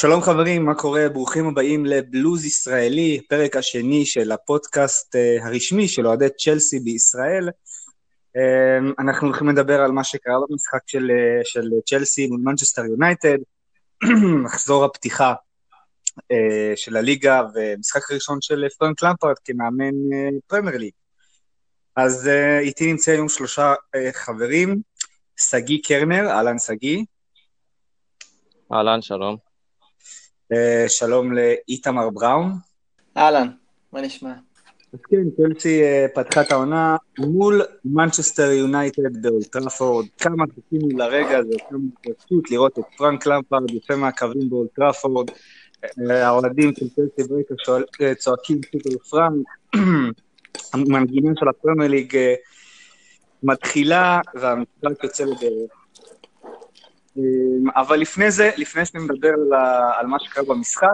שלום חברים, מה קורה? ברוכים הבאים ל Blues ישראלי, פרק השני של הפודקאסט אה, הרשמי של אוהדי צ'לסי בישראל. אה, אנחנו הולכים לדבר על מה שקרה במשחק של, אה, של צ'לסי מול מנצ'סטר יונייטד, מחזור הפתיחה uh, של הליגה ומשחק הראשון של פרנק למפרד כמאמן פרמייר ליג. אז איתי נמצא היום שלושה חברים, שגיא קרנר, אהלן שגיא. אהלן, שלום. אה, שלום לאיתמר בראון. אהלן, מה נשמע? אז כן, צ'לסי אה, פתחה את העונה מול מנצ'סטר יונייטד באולד טראפורד. כמה חיכינו לרגע הזה, כמה פשוט לראות את פרנק למפרד יוצא מהקווים באולד טראפורד. אה, האוהדים של צ'לסי ברקע צועקים Super Frank. המנגינה של הפרמייר ליג מתחילה והמשחק יוצא לדרך. אבל לפני זה, לפני שנדבר על, על מה שקרה במשחק,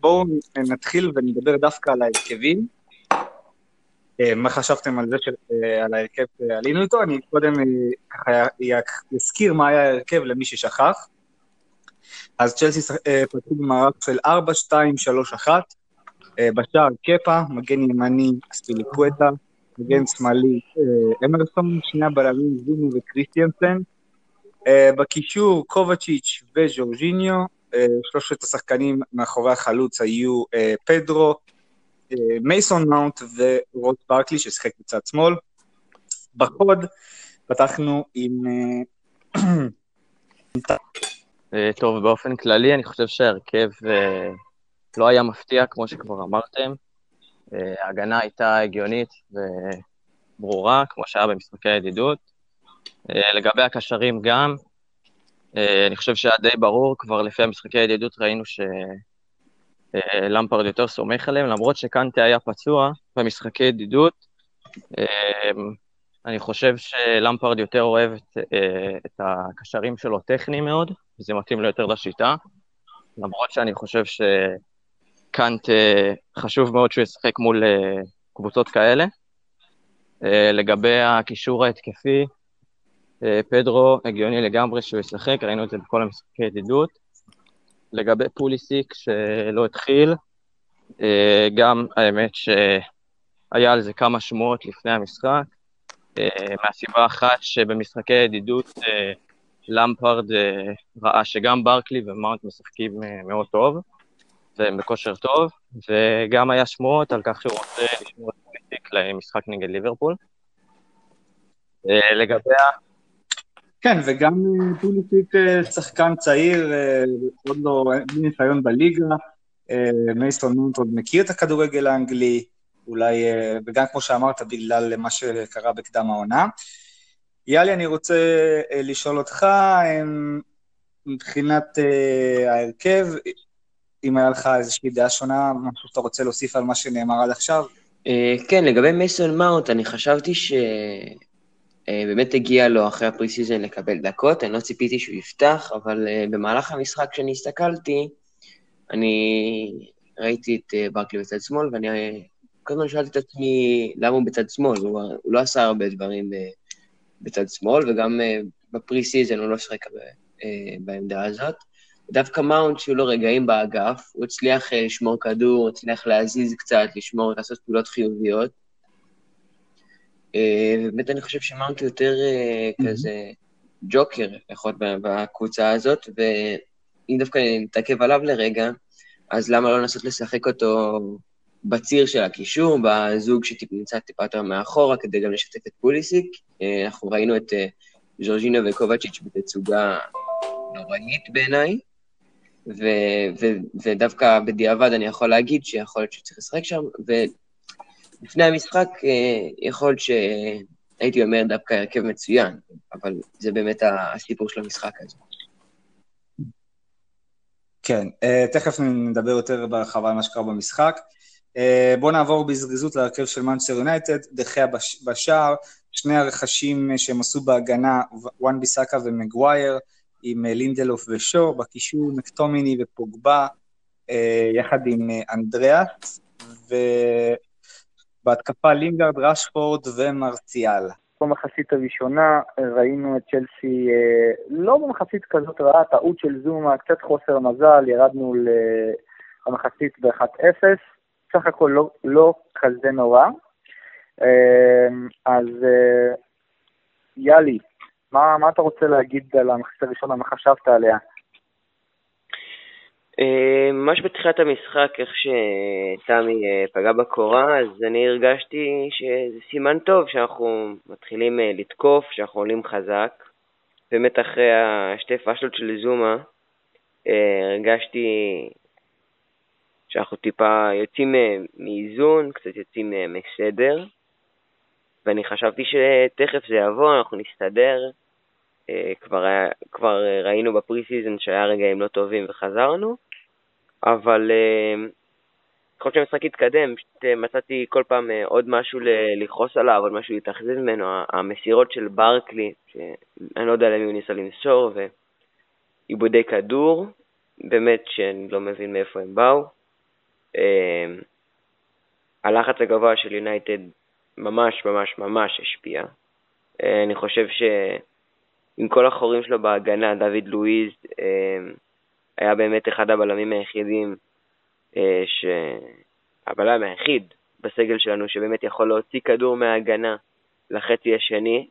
בואו נתחיל ונדבר דווקא על ההרכבים. מה חשבתם על זה, על ההרכב שעלינו איתו? אני קודם ככה אזכיר מה היה ההרכב למי ששכח. אז צ'לסי פתחו במערך של 4-2-3-1, בשער קפה, מגן ימני ספיליקווטה, מגן שמאלי אמרסון, שני הבלמים זינו וקריסטיאנסן, בקישור קובצ'יץ' וז'ורג'יניו, uh, שלושת השחקנים מאחורי החלוץ היו uh, פדרו, uh, מייסון מאונט ורוט ברקלי ששיחק בצד שמאל. בחוד פתחנו עם... טוב, באופן כללי אני חושב שההרכב לא היה מפתיע, כמו שכבר אמרתם. ההגנה הייתה הגיונית וברורה, כמו שהיה במשחקי הידידות. אה, לגבי הקשרים גם, אה, אני חושב שהיה די ברור, כבר לפי המשחקי הידידות ראינו שלמפרד יותר סומך עליהם, למרות שקנטה היה פצוע במשחקי ידידות, אה, אני חושב שלמפרד יותר אוהב את, את הקשרים שלו טכניים מאוד, וזה מתאים לו יותר לשיטה, למרות שאני חושב שקאנט חשוב מאוד שהוא ישחק מול קבוצות כאלה. לגבי הקישור ההתקפי, אה, פדרו, הגיוני לגמרי שהוא ישחק, ראינו את זה בכל המשחקי ידידות. לגבי פוליסיק שלא התחיל, אה, גם האמת שהיה על זה כמה שמועות לפני המשחק, אה, מהסיבה אחת שבמשחקי ידידות למפרד ראה שגם ברקלי ומאונט משחקים מאוד טוב, והם בכושר טוב, וגם היה שמועות על כך שהוא רוצה לשמור את פוליסיק למשחק נגד ליברפול. לגבי כן, וגם פוליסיק אה, שחקן צעיר, אה, עוד לא, אין ניסיון בליגה, אה, מייסון מאונט עוד מכיר את הכדורגל האנגלי, אולי, וגם כמו שאמרת, בגלל מה שקרה בקדם העונה. יאלי, אני רוצה לשאול אותך, מבחינת ההרכב, אם היה לך איזושהי דעה שונה, משהו שאתה רוצה להוסיף על מה שנאמר עד עכשיו? כן, לגבי מייסון מאונט, אני חשבתי ש... אה, באמת הגיע לו אחרי ה pre season לקבל דקות, אני לא ציפיתי שהוא יפתח, אבל אה, במהלך המשחק כשאני הסתכלתי, אני ראיתי את אה, ברקלי בצד שמאל, ואני כל הזמן שאלתי את עצמי למה הוא בצד שמאל, הוא, הוא לא עשה הרבה דברים בצד שמאל, וגם ב pre season הוא לא שיחק בעמדה הזאת. דווקא מאונט, שהיו לו רגעים באגף, הוא הצליח לשמור כדור, הצליח להזיז קצת, לשמור, לעשות פעולות חיוביות. אה, באמת אני חושב שמאונט יותר אה, כזה ג'וקר, לפחות בקבוצה הזאת, ואם דווקא נתעכב עליו לרגע, אז למה לא לנסות לשחק אותו בציר של הקישור, בזוג שנמצא טיפה יותר מאחורה, כדי גם לשתף את פוליסיק. אה, אנחנו ראינו את ז'ורג'ינו וקובצ'יץ' בתצוגה נוראית בעיניי, ודווקא בדיעבד אני יכול להגיד שיכול להיות שצריך לשחק שם, לפני המשחק, אה, יכול שהייתי אומר דווקא הרכב מצוין, אבל זה באמת הסיפור של המשחק הזה. כן, אה, תכף נדבר יותר בהרחבה על מה שקרה במשחק. אה, בואו נעבור בזריזות להרכב של מנצ'סטר יונייטד, דה חאה בשער, שני הרכשים שהם עשו בהגנה, וואן ביסאקה ומגווייר, עם לינדלוף ושו, בקישור מקטומיני ופוגבה, יחד עם אנדריאס, בהתקפה לינגרד, רשפורד ומרציאל. במחצית הראשונה ראינו את צ'לסי לא במחצית כזאת רעה, טעות של זומה, קצת חוסר מזל, ירדנו למחצית ב-1-0, סך הכל לא, לא כזה נורא. אז יאלי, מה, מה אתה רוצה להגיד על המחצית הראשונה, מה חשבת עליה? אה, ממש בתחילת המשחק, איך שתמי אה, פגע בקורה, אז אני הרגשתי שזה סימן טוב שאנחנו מתחילים אה, לתקוף, שאנחנו עולים חזק. באמת אחרי השתי פאשלות של זומה, הרגשתי שאנחנו טיפה יוצאים מאיזון, קצת יוצאים מסדר, ואני חשבתי שתכף זה יבוא, אנחנו נסתדר. כבר, היה, כבר ראינו ב pre season שהיה רגעים לא טובים וחזרנו. אבל אה, ככל שהמשחק התקדם, פשוט אה, מצאתי כל פעם אה, עוד משהו לכעוס עליו, עוד משהו להתאכזב ממנו, המסירות של ברקלי, שאני לא יודע למי הוא ניסה למסור, ועיבודי כדור, באמת שאני לא מבין מאיפה הם באו. הלחץ הגבוה של יונייטד ממש ממש ממש השפיע. אני חושב שעם כל החורים שלו בהגנה, דוד לואיז, היה באמת אחד הבלמים היחידים, אה, ש... הבלם היחיד בסגל שלנו שבאמת יכול להוציא כדור מההגנה לחצי השני,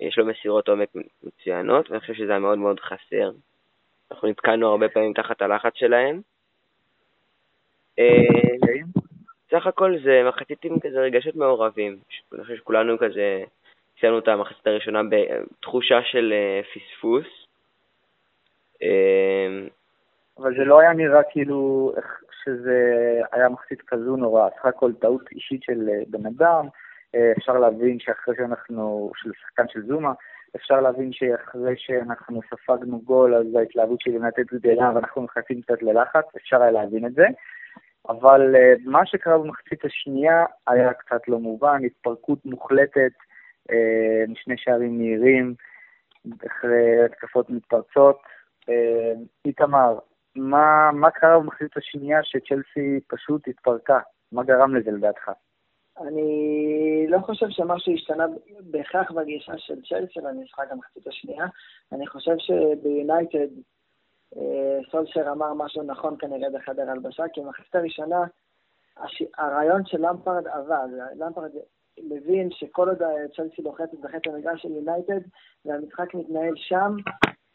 יש לו מסירות עומק מצוינות, ואני חושב שזה היה מאוד מאוד חסר. אנחנו נתקענו הרבה פעמים תחת הלחץ שלהם. אה, סך הכל זה מחצית עם כזה רגשות מעורבים. אני חושב שכולנו כזה, סיימנו את המחצית הראשונה בתחושה של אה, פספוס. אבל זה לא היה נראה כאילו שזה היה מחצית כזו נורא, סך הכל טעות אישית של אה, בן אדם, אה, אפשר להבין שאחרי שאנחנו, של שחקן של זומה, אפשר להבין שאחרי שאנחנו ספגנו גול, אז ההתלהבות שלי באמת גדלה ואנחנו נכנסים קצת ללחץ, אפשר היה להבין את זה. אבל uh, מה שקרה במחצית השנייה היה קצת לא מובן, התפרקות מוחלטת, משני שערים מהירים, אחרי התקפות מתפרצות. איתמר, מה, מה קרה במחצית השנייה שצ'לסי פשוט התפרקה? מה גרם לזה לדעתך? אני לא חושב שמשהו השתנה בהכרח בגישה של צ'לסי למשחק המחצית השנייה. אני חושב שביונייטד אה, סולשר אמר משהו נכון כנראה בחדר הלבשה, כי במחצית הראשונה הש... הרעיון של למפרד עבד. למפרד מבין שכל עוד צ'לסי לוחצת בחצי המגרש של יונייטד והמשחק מתנהל שם,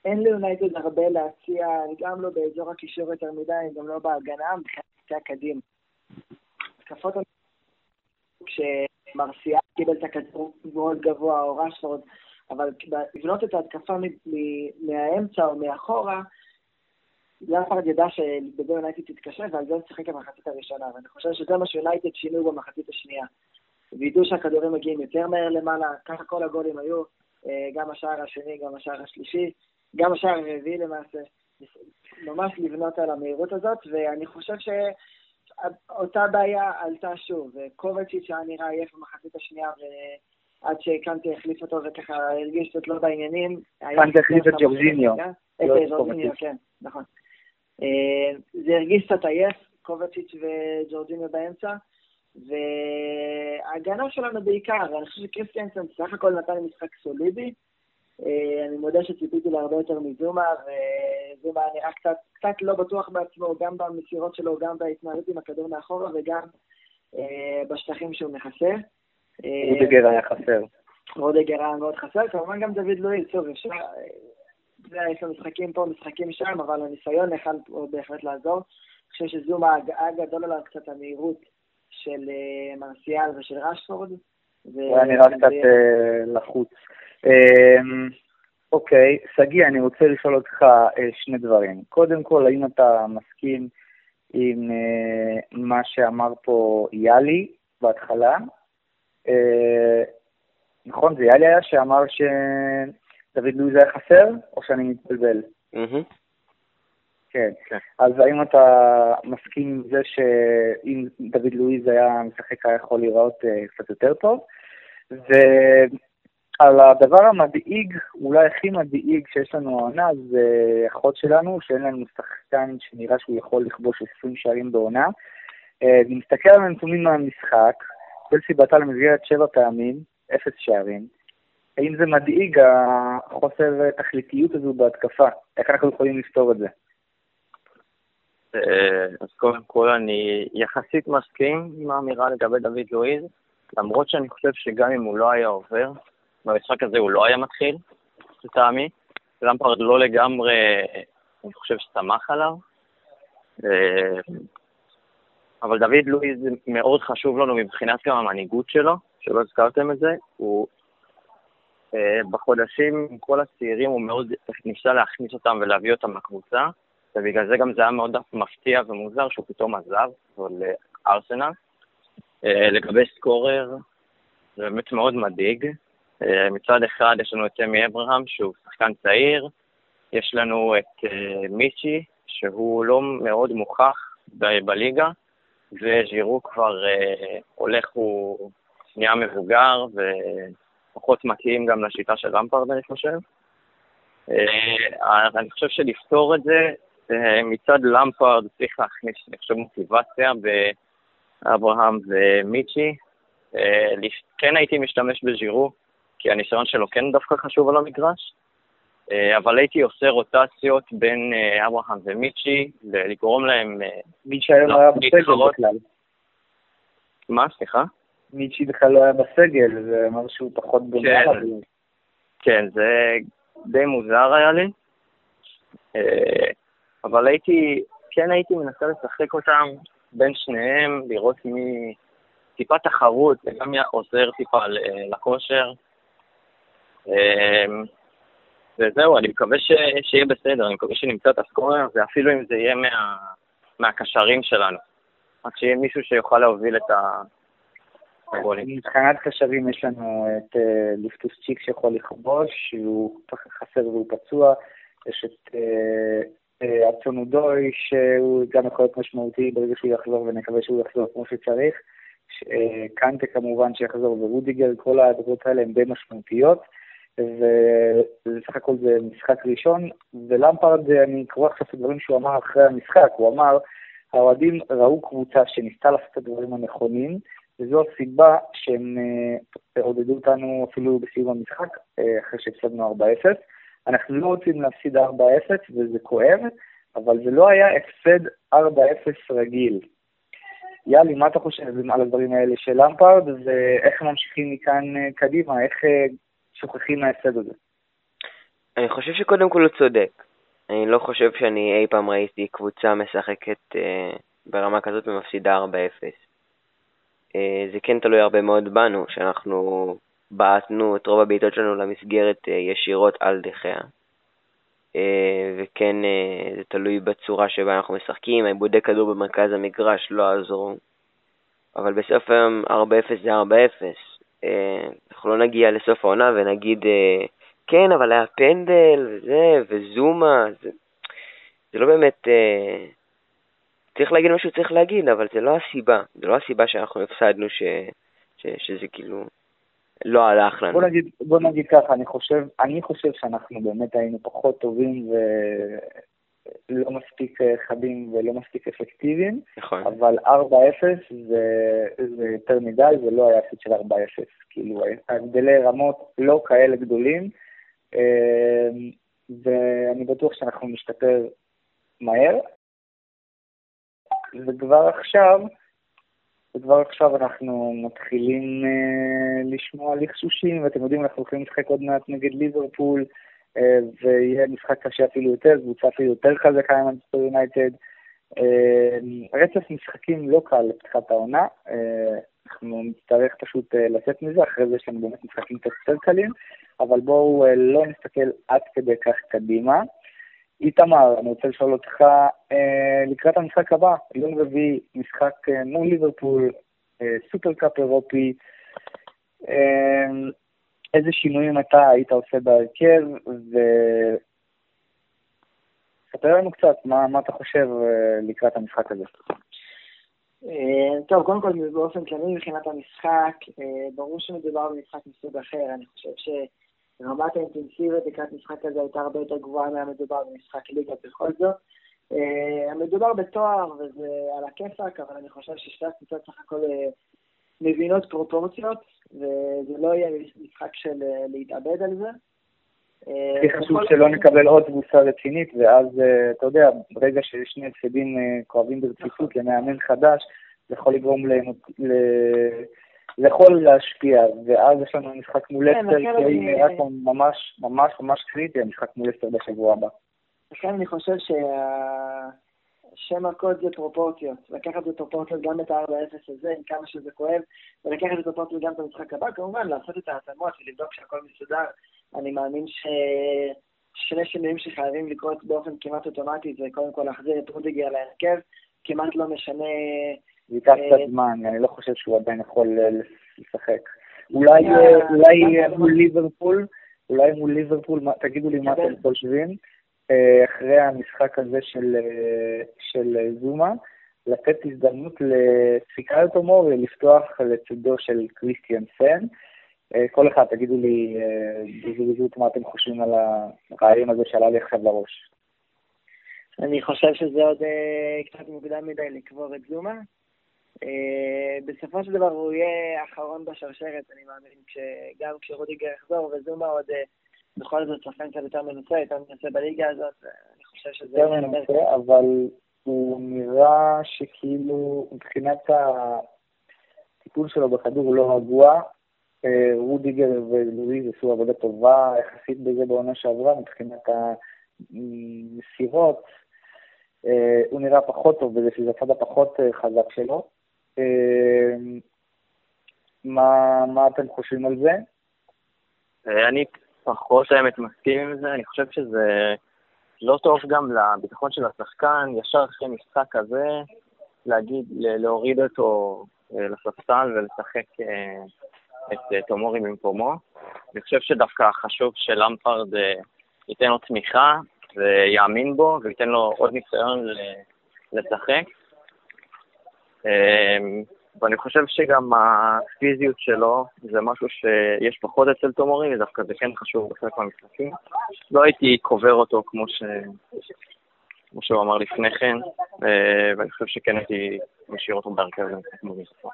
אין ליונייטד הרבה להציע, גם לא באזור הקישור יותר מדי, גם לא בהגנה, מבחינת הקדים. התקפות כשמרסיאל קיבל את הכדור מאוד גבוה, או רשפורד, אבל לבנות את ההתקפה מהאמצע או מאחורה, לאפרד ידע שבגלל יונייטד תתקשה, ועל זה שיחק במחצית הראשונה, ואני חושב שזה מה שיונייטד שינו במחצית השנייה. וידעו שהכדורים מגיעים יותר מהר למעלה, ככה כל הגולים היו, אה, גם השער השני, גם השער השלישי. גם השער הרביעי למעשה, ממש לבנות על המהירות הזאת, ואני חושב שאותה בעיה עלתה שוב, וקובצ'יץ' היה נראה עייף במחצית השנייה, ועד שקנטי החליף אותו וככה הרגיש קצת לא בעניינים. קנטי החליף את ג'ורג'יניו. את לא ג'ורג'יניו, כן, נכון. אה, זה הרגיש קצת עייף, קובצ'יץ' וג'ורג'יניו באמצע. וההגנה שלנו בעיקר, אני חושב שקריסטיאנסון סך הכל נתן משחק סולידי, אה, אני מודה שציפיתי להרבה יותר מזומה, וזומה נראה קצת, קצת לא בטוח בעצמו, גם במסירות שלו, גם בהתנהלות עם הכדור מאחורה וגם אה, בשטחים שהוא מכסה. אה, רודגר היה חסר. רודגר היה מאוד חסר, כמובן גם דוד לואיס, טוב, אפשר... יש לו משחקים פה, משחקים שם, אבל הניסיון יכול בהחלט לעזור. אני חושב שזומה היה גדול עליו קצת המהירות של מרסיאל ושל רשפורד. הוא היה נראה קצת לחוץ. אמ, אוקיי, שגיא, אני רוצה לשאול אותך אה, שני דברים. קודם כל, האם אתה מסכים עם אה, מה שאמר פה יאלי בהתחלה? אה, נכון, זה יאלי היה שאמר שדוד לואיז היה חסר, או שאני מתבלבל? כן. כן. אז האם אתה מסכים עם זה שאם דוד לואיז היה משחק, היה יכול להיראות קצת יותר טוב? על הדבר המדאיג, אולי הכי מדאיג שיש לנו העונה, זה אחות שלנו, שאין לנו שחקן שנראה שהוא יכול לכבוש 20 שערים בעונה. אה, אני מסתכל על הנתונים מהמשחק, צלסי בעטה למסגרת שבע פעמים, אפס שערים. האם זה מדאיג, החוסר תכליתיות הזו בהתקפה? איך אנחנו יכולים לפתור את זה? אה, אז קודם כל אני יחסית מסכים עם האמירה לגבי דוד לואיז, למרות שאני חושב שגם אם הוא לא היה עובר, במשחק הזה הוא לא היה מתחיל, לטעמי. למפרד לא לגמרי, אני חושב ששמח עליו. אה, אבל דוד לואיז מאוד חשוב לנו מבחינת גם המנהיגות שלו, שלא הזכרתם את זה. הוא אה, בחודשים עם כל הצעירים הוא מאוד ניסה להכניס אותם ולהביא אותם לקבוצה, ובגלל זה גם זה היה מאוד מפתיע ומוזר שהוא פתאום עזב לארסנל. אה, לגבי סקורר, זה באמת מאוד מדאיג. אה, מצד אחד יש לנו את אמי אברהם, שהוא שחקן צעיר, יש לנו את מיצ'י, שהוא לא מאוד מוכח ב- בליגה, וז'ירו כבר הולך, הוא נהיה מבוגר, ו... פחות מתאים גם לשיטה של למפרד, אני חושב. אה, אני חושב שלפתור את זה, אה, מצד למפרד צריך להכניס, אני חושב, מוטיבציה באברהם ומיצ'י. אה, כן הייתי משתמש בז'ירו, כי הניסיון שלו כן דווקא חשוב על המגרש, אבל הייתי עושה רוטציות בין אברהם ומיצ'י, לגרום להם... מיצ'י היום היה בסגל בכלל. מה, סליחה? מיצ'י בכלל לא היה בסגל, זה אמר שהוא פחות כן, כן, זה די מוזר היה לי. אה, אבל הייתי, כן הייתי מנסה לשחק אותם בין שניהם, לראות מי... טיפה תחרות, זה גם עוזר טיפה לכושר. אה, וזהו, אני מקווה ש... שיהיה בסדר, אני מקווה שנמצא את הסקורר, ואפילו אם זה יהיה מה... מהקשרים שלנו. רק שיהיה מישהו שיוכל להוביל את, ה... מבחינת קשרים יש לנו את אה, ליפטוס צ'יק שיכול לכבוש, שהוא חסר והוא פצוע, יש את אה, אה, אצונודוי שהוא גם יכול להיות משמעותי ברגע שהוא יחזור ונקווה שהוא יחזור כמו שצריך. קנטה כמובן שיחזור ורודיגר, כל הדברות האלה הן די משמעותיות. ובסך הכל זה משחק ראשון, ולמפרד, אני קורא עכשיו את הדברים שהוא אמר אחרי המשחק, הוא אמר, האוהדים ראו קבוצה שניסתה לעשות את הדברים הנכונים, וזו הסיבה שהם אה, עודדו אותנו אפילו בסיום המשחק, אה, אחרי שהפסדנו 4-0. אנחנו לא רוצים להפסיד 4-0 וזה כואב, אבל זה לא היה הפסד 4-0 רגיל. יאלי, מה אתה חושב על הדברים האלה של למפרד, ואיך ממשיכים מכאן אה, קדימה, איך שוכחים מההפסד הזה? אני חושב שקודם כל הוא צודק. אני לא חושב שאני אי פעם ראיתי קבוצה משחקת ברמה כזאת ומפסידה 4-0. אה, זה כן תלוי הרבה מאוד בנו, שאנחנו בעטנו את רוב הבעיטות שלנו למסגרת אה, ישירות על דחיה. אה, וכן, זה תלוי בצורה שבה אנחנו משחקים, העיבודי כדור במרכז המגרש לא עזרו. אבל בסוף היום 4-0 זה 4-0. אנחנו לא נגיע לסוף העונה ונגיד, כן, אבל היה פנדל וזה, וזומה, זה, זה לא באמת צריך להגיד מה שהוא צריך להגיד, אבל זה לא הסיבה. זה לא הסיבה שאנחנו הפסדנו ש, ש, שזה כאילו לא הלך לנו. בוא נגיד, בוא נגיד ככה, אני חושב, אני חושב שאנחנו באמת היינו פחות טובים ולא מספיק חדים ולא מספיק אפקטיביים. נכון. אבל 4-0 זה, זה יותר מדי, זה לא היה הפסיד של 4-0. כאילו, ההבדלי רמות לא כאלה גדולים, אמ, ואני בטוח שאנחנו נשתפר מהר, וכבר עכשיו, וכבר עכשיו אנחנו מתחילים uh, לשמוע לחשושים, ואתם יודעים, אנחנו הולכים לשחק עוד מעט נגד ליברפול, uh, ויהיה משחק קשה אפילו יותר, קבוצה אפילו יותר חזקה עם אנטסטר יונייטד. Uh, רצף משחקים לא קל לפתיחת העונה, uh, אנחנו נצטרך פשוט uh, לצאת מזה, אחרי זה יש לנו באמת משחקים קצת יותר קלים, אבל בואו uh, לא נסתכל עד כדי כך קדימה. איתמר, אני רוצה לשאול אותך, אה, לקראת המשחק הבא, יום רביעי, משחק אה, מול ליברפול, אה, סופרקאפ אירופי, אה, איזה שינויים אתה היית עושה בהרכב, וספר לנו קצת מה, מה אתה חושב אה, לקראת המשחק הזה. אה, טוב, קודם כל באופן כללי מבחינת המשחק, אה, ברור שמדובר במשחק מסוג אחר, אני חושב ש... רמת האינטנסיביות לקראת משחק הזה הייתה הרבה יותר גבוהה מהמדובר במשחק ליגה בכל זאת. המדובר בתואר וזה על הכיפאק, אבל אני חושב ששתי הקבוצות סך הכל אה, מבינות פרופורציות, וזה לא יהיה משחק של אה, להתאבד על זה. אה, הכי חשוב שלא נקבל עוד תבוסה רצינית, ואז, אה, אתה יודע, ברגע שיש שני הפסדים כואבים ברציפות למאמן חדש, זה יכול לגרום. זה יכול להשפיע, ואז יש לנו משחק מול כן, לסטר, כי נראה פה ממש ממש ממש קריטי, המשחק מול לסטר בשבוע הבא. לכן אני חושב שהשם הקוד זה פרופורציות. לקחת בפרופורציות גם את ה-4-0 הזה, עם כמה שזה כואב, ולקחת בפרופורציות גם את המשחק הבא, כמובן לעשות את ההתאמות ולבדוק שהכל מסודר. אני מאמין ש... שני שינויים שחייבים לקרות באופן כמעט אוטומטי זה קודם כל להחזיר את רודיגר להרכב, כמעט לא משנה... זה ייקח קצת אה, זמן, אני לא חושב שהוא עדיין יכול אה, לשחק. אולי אה, מול ליברפול, אולי מול ליברפול, תגידו לי מה אתם חושבים. אה, אחרי המשחק הזה של, זומה, לתת הזדמנות לסיקאיו תומורי לפתוח לצידו של קריסטיאן סן. כל אחד, תגידו לי בזריזות מה אתם חושבים על הרעיון הזה שעלה לי עכשיו לראש. אני חושב שזה עוד קצת מוקדם מדי לקבור את זומה. בסופו של דבר הוא יהיה אחרון בשרשרת, אני מאמין, גם כשרודיגר יחזור וזומה עוד בכל זאת שחקן קצת יותר מנוסה, יותר מנוסה בליגה הזאת, אני חושב שזה... יותר מנוסה, אבל הוא נראה שכאילו מבחינת הטיפול שלו בכדור הוא לא רגוע. אה, רודיגר ולואיז עשו עבודה טובה יחסית בזה בעונה שעברה, מבחינת המסירות. אה, הוא נראה פחות טוב בזה, שזה הצד הפחות אה, חזק שלו. מה, מה אתם חושבים על זה? אני פחות האמת מסכים עם זה, אני חושב שזה לא טוב גם לביטחון של השחקן, ישר אחרי משחק כזה, להגיד, להוריד אותו אה, לספסל ולשחק אה, את אה, תומורי במקומו. אני חושב שדווקא חשוב שלמפרד ייתן לו תמיכה ויאמין בו וייתן לו עוד ניסיון לשחק. ואני חושב שגם הפיזיות שלו זה משהו שיש פחות אצל תומורי, ודווקא זה כן חשוב בחלק מהמשחקים. לא הייתי קובר אותו כמו, ש... כמו שהוא אמר לפני כן, אה, ואני חושב שכן הייתי משאיר אותו בהרכב למשחק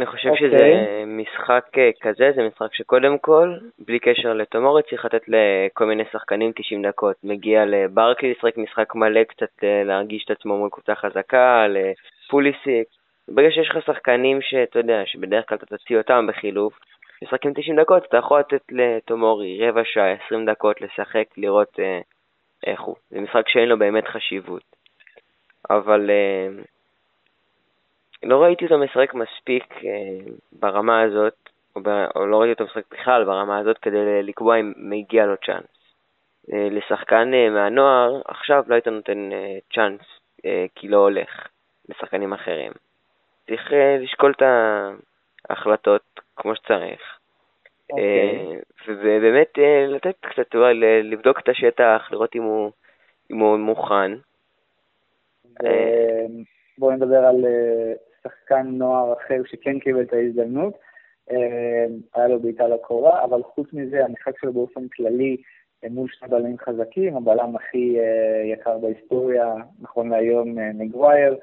אני חושב okay. שזה אוקיי. משחק אה, כזה, זה משחק שקודם כל, בלי קשר לתומורי, צריך לתת לכל מיני שחקנים 90 דקות. מגיע לברקלי לשחק משחק מלא, קצת אה, להרגיש את עצמו מול קבוצה חזקה, לפוליסיק, ברגע שיש לך שחקנים שאתה יודע, שבדרך כלל אתה תוציא אותם בחילוף, משחקים 90 דקות, אתה יכול לתת לתומורי רבע שעה, 20 דקות לשחק, לראות אה, איך הוא. זה משחק שאין לו באמת חשיבות. אבל אה, לא ראיתי אותו משחק מספיק אה, ברמה הזאת, או, ב, או לא ראיתי אותו משחק בכלל ברמה הזאת כדי לקבוע אם מגיע לו צ'אנס. אה, לשחקן אה, מהנוער, עכשיו לא היית נותן צ'אנס, כי לא הולך לשחקנים אחרים. צריך לשקול את ההחלטות כמו שצריך. Okay. אוקיי. ובאמת לתת קצת, לבדוק את השטח, לראות אם הוא, אם הוא מוכן. בואו נדבר על שחקן נוער אחר שכן קיבל את ההזדמנות. היה לו בעיטה לקורה, אבל חוץ מזה, המשחק שלו באופן כללי מול שני בלמים חזקים, הבלם הכי יקר בהיסטוריה, נכון להיום, מגווייר.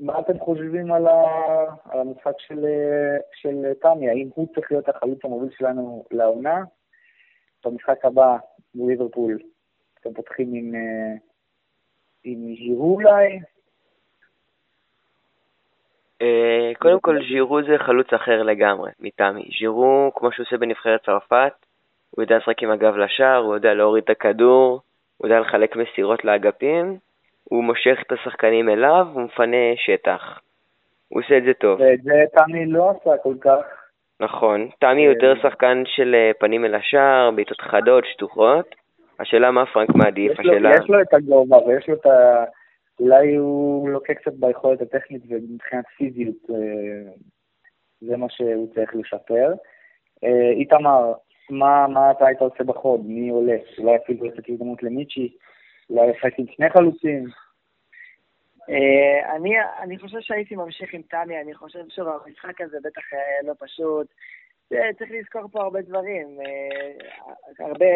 מה אתם חושבים על, המשחק של, של תמי? האם הוא צריך להיות החלוץ המוביל שלנו לעונה? במשחק הבא, בליברפול, אתם פותחים עם, אה, עם ז'ירו אולי? אה, קודם כל, ז'ירו זה חלוץ אחר לגמרי, מתמי. ז'ירו, כמו שהוא עושה בנבחרת צרפת, הוא יודע לשחק עם הגב לשער, הוא יודע להוריד את הכדור, הוא יודע לחלק מסירות לאגפים, הוא מושך את השחקנים אליו, הוא מפנה שטח. הוא עושה את זה טוב. ואת זה תמי לא עשה כל כך. נכון. תמי יותר אה, שחקן של אה, פנים אל השער, בעיטות חדות, שטוחות. השאלה מה פרנק מעדיף, השאלה... יש לו את הגובה ויש לו את ה... אולי הוא לוקח קצת ביכולת הטכנית ומבחינת פיזיות אה, זה מה שהוא צריך לשפר. איתמר, מה, מה אתה היית עושה בחוד? מי עולה? אולי אפילו לתת הזדמנות למיצ'י? אולי לשחק עם שני חלוצים? אה, אני, אני חושב שהייתי ממשיך עם תמי, אני חושב שהמשחק הזה בטח לא פשוט. צריך לזכור פה הרבה דברים. אה, הרבה,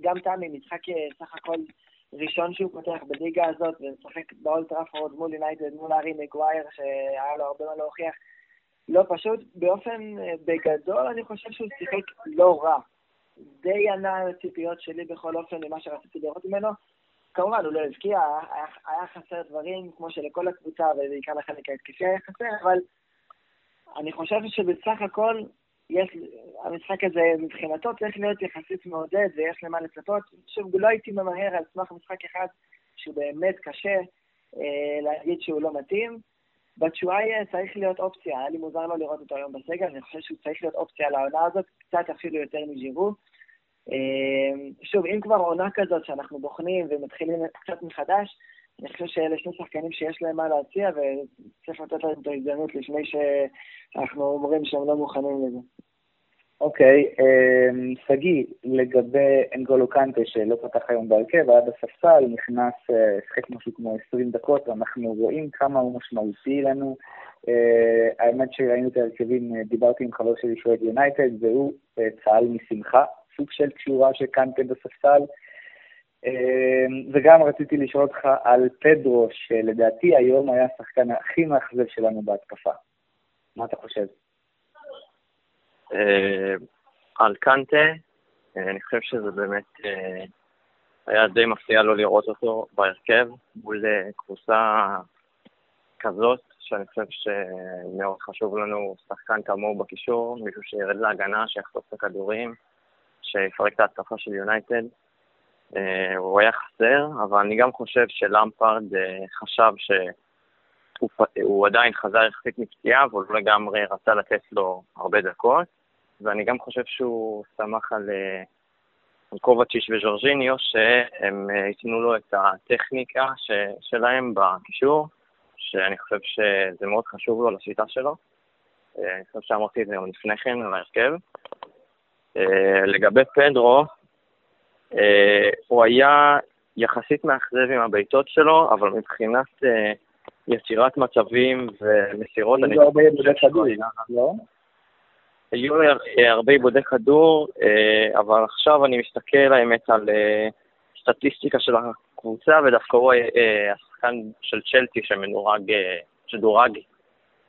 גם תמי, משחק סך הכל ראשון שהוא פותח בליגה הזאת, ומשחק באולטראפורד מול יונייטד, מול הארי מגווייר, שהיה לו הרבה מה להוכיח. לא פשוט, באופן, בגדול אני חושב שהוא שיחק לא רע. די ענה לציפיות שלי בכל אופן ממה שרציתי לראות ממנו. כמובן, הוא לא הבקיע, היה, היה חסר דברים, כמו שלכל הקבוצה, ובעיקר לחלק ההתקפי היה חסר, אבל אני חושב שבסך הכל, יש, המשחק הזה מבחינתו צריך להיות יחסית מעודד ויש למה לצפות. שוב, לא הייתי ממהר על סמך משחק אחד שהוא באמת קשה אה, להגיד שהוא לא מתאים. בתשועי צריך להיות אופציה, היה לי מוזר לא לראות אותו היום בסגל, אני חושב שהוא צריך להיות אופציה לעונה הזאת, קצת אפילו יותר מג'ירו. אה, שוב, אם כבר עונה כזאת שאנחנו בוחנים ומתחילים קצת מחדש, אני חושב שאלה שני שחקנים שיש להם מה להציע, וצריך לתת להם את ההזדמנות לפני שאנחנו אומרים שהם לא מוכנים לזה. אוקיי, אמ, שגיא, לגבי אנגולו קנטה שלא פתח היום בהרכב, היה בספסל, נכנס, אה, שחק משהו כמו 20 דקות, ואנחנו רואים כמה הוא משמעותי לנו. אה, האמת שראינו את ההרכבים, אה, דיברתי עם חבר שלי שואל יונייטד, והוא צהל משמחה, סוג של קשורה של קנטה בספסל. וגם רציתי לשאול אותך על פדרו, שלדעתי היום היה השחקן הכי מאכזב שלנו בהתקפה. מה אתה חושב? אה, על קנטה, אה, אני חושב שזה באמת אה, היה די מפתיע לא לראות אותו בהרכב מול קבוצה כזאת, שאני חושב שמאוד חשוב לנו שחקן כמוהו בקישור, מישהו שירד להגנה, שיחטוף את הכדורים, שיפרק את ההתקפה של יונייטד. הוא היה חסר, אבל אני גם חושב שלמפרד חשב ש... הוא, הוא עדיין חזר יחסית מפציעה, אבל הוא לגמרי רצה לתת לו הרבה דקות. ואני גם חושב שהוא סמך על, אה, קובצ'יש וז'ורג'יניו, שהם אה, ייתנו לו את הטכניקה שלהם בקישור, שאני חושב שזה מאוד חשוב לו לשיטה שלו. אה, אני חושב שאמרתי את זה גם לפני כן על ההרכב. לגבי פדרו, הוא היה יחסית מאכזב עם הבעיטות שלו, אבל מבחינת יצירת מצבים ומסירות, אני חושב שהוא לא? היו הרבה עיבודי כדור, אה, אבל עכשיו אני מסתכל האמת על אה, סטטיסטיקה של הקבוצה, ודווקא הוא אה, השחקן של צ'לטי שמנורג, שדורג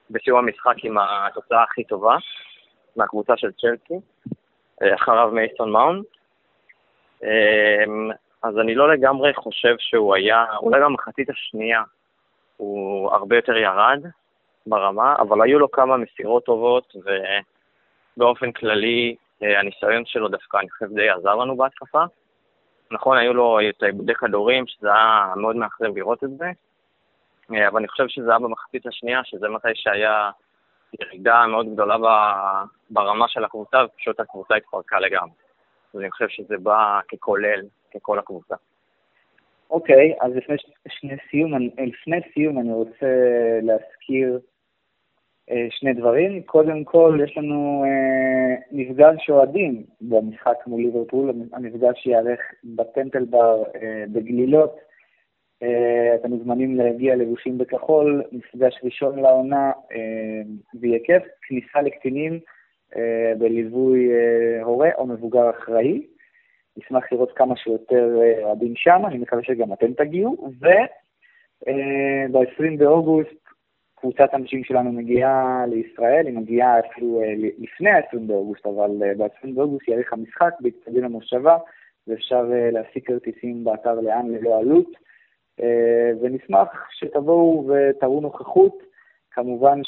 בסיום המשחק עם התוצאה הכי טובה מהקבוצה של צ'לטי, אחריו מייסון מאונט. אז אני לא לגמרי חושב שהוא היה, אולי במחצית השנייה הוא הרבה יותר ירד ברמה, אבל היו לו כמה מסירות טובות, ו... באופן כללי, אה, הניסיון שלו דווקא, אני חושב, די עזר לנו בהתקפה. נכון, היו לו את עיבודי כדורים, שזה היה מאוד מאכזב לראות את זה, אה, אבל אני חושב שזה היה במחצית השנייה, שזה מתי שהיה ירידה מאוד גדולה ברמה של הקבוצה, ופשוט הקבוצה התפרקה לגמרי. אני חושב שזה בא ככולל, ככל הקבוצה. אוקיי, okay, אז לפני, שני סיום, לפני סיום אני רוצה להזכיר אה, שני דברים. קודם כל, יש לנו אה, מפגש אוהדים במשחק מול ליברפול, המפגש ייערך בטמפל בר אה, בגלילות. אה, אתם מוזמנים להגיע לבושים בכחול, מפגש ראשון לעונה אה, ויקף, כניסה לקטינים אה, בליווי אה, הורה או מבוגר אחראי. נשמח לראות כמה שיותר אה, אוהדים שם, אני מקווה שגם אתם תגיעו. וב-20 אה, באוגוסט קבוצת הנשים שלנו מגיעה לישראל, היא מגיעה אפילו אה, לפני ה-20 באוגוסט, אבל אה, ב-20 באוגוסט יאריך המשחק באצטדיון המושבה, ואפשר אה, להשיג כרטיסים באתר לאן ללא עלות, ונשמח שתבואו ותראו נוכחות. כמובן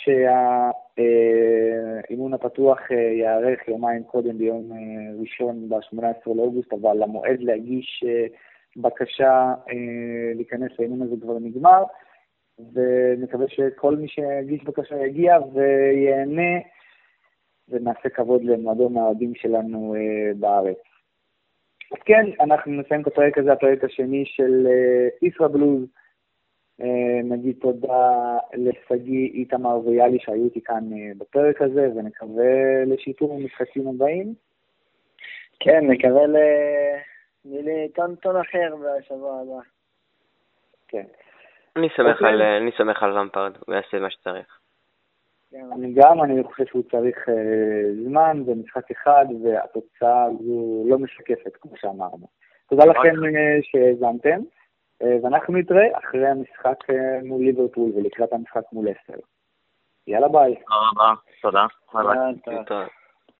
שהאימון הפתוח ייערך יומיים קודם ביום ראשון ב-18 לאוגוסט, אבל המועד להגיש בקשה להיכנס לאימון הזה כבר נגמר. ונקווה שכל מי שיגיש בקשה יגיע וייהנה, ונעשה כבוד למועדון האוהדים שלנו בארץ. אז כן, אנחנו נסיים את הפרק הזה, הפרק השני של uh, ישרא בלוז. Uh, נגיד תודה לשגיא, איתמר ויאלי שהיו איתי כאן uh, בפרק הזה, ונקווה לשיפור המשחקים הבאים. כן, נקווה לטון אחר בשבוע הבא. כן. אני סומך אוקיי. על, אני סומך על למפרד, הוא יעשה מה שצריך. אני גם, אני חושב שהוא צריך uh, זמן ומשחק אחד, והתוצאה הזו לא משקפת, כמו שאמרנו. תודה לכם uh, שהאזנתם. אה, ואנחנו נתראה אחרי המשחק אה, מול ליברפול ולקראת המשחק מול אסטר. יאללה ביי. תודה רבה, תודה.